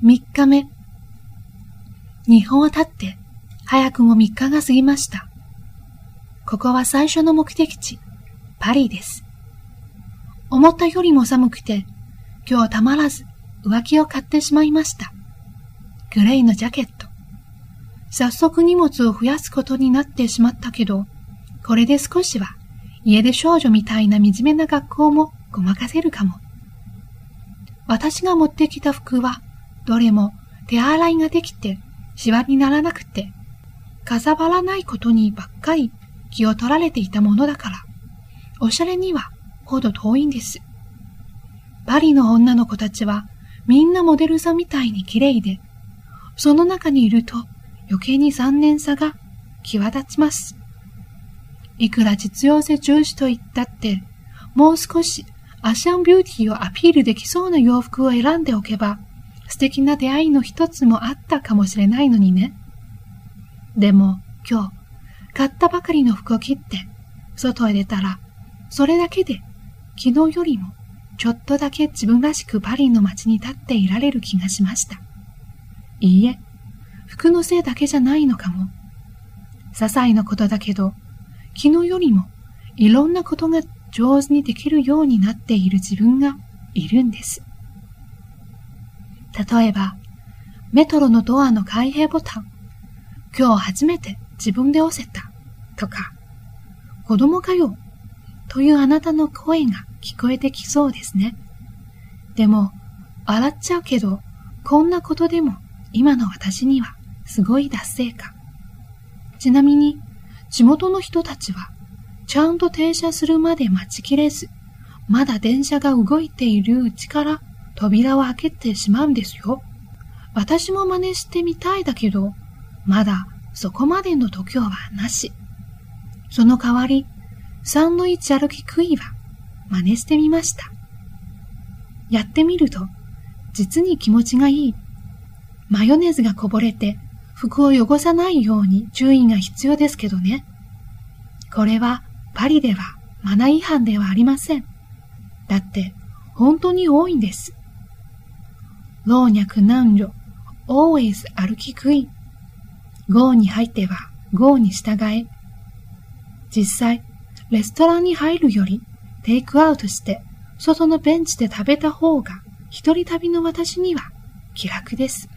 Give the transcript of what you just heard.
3日目。日本は経って早くも3日が過ぎました。ここは最初の目的地、パリです。思ったよりも寒くて、今日たまらず浮気を買ってしまいました。グレーのジャケット。早速荷物を増やすことになってしまったけど、これで少しは家出少女みたいな惨めな学校もごまかせるかも。私が持ってきた服はどれも手洗いができて、シワにならなくて、かさばらないことにばっかり気を取られていたものだから、おしゃれにはほど遠いんです。パリの女の子たちはみんなモデルさんみたいに綺麗で、その中にいると余計に残念さが際立ちます。いくら実用性重視と言ったって、もう少しアシャンビューティーをアピールできそうな洋服を選んでおけば、素敵な出会いの一つもあったかもしれないのにね。でも今日、買ったばかりの服を切って、外へ出たら、それだけで昨日よりもちょっとだけ自分らしくパリの街に立っていられる気がしました。いいえ、服のせいだけじゃないのかも。些細なことだけど、昨日よりもいろんなことが上手にできるようになっている自分がいるんです。例えば、メトロのドアの開閉ボタン、今日初めて自分で押せた、とか、子供かよ、というあなたの声が聞こえてきそうですね。でも、笑っちゃうけど、こんなことでも今の私にはすごい達成感。ちなみに、地元の人たちは、ちゃんと停車するまで待ちきれず、まだ電車が動いているうちから扉を開けてしまうんですよ。私も真似してみたいだけど、まだそこまでの度胸はなし。その代わり、サンドイッチ歩きクイは真似してみました。やってみると、実に気持ちがいい。マヨネーズがこぼれて、服を汚さないように注意が必要ですけどね。これはパリではマナー違反ではありません。だって本当に多いんです。老若男女、always 歩き食い。号に入っては号に従え。実際、レストランに入るよりテイクアウトして外のベンチで食べた方が一人旅の私には気楽です。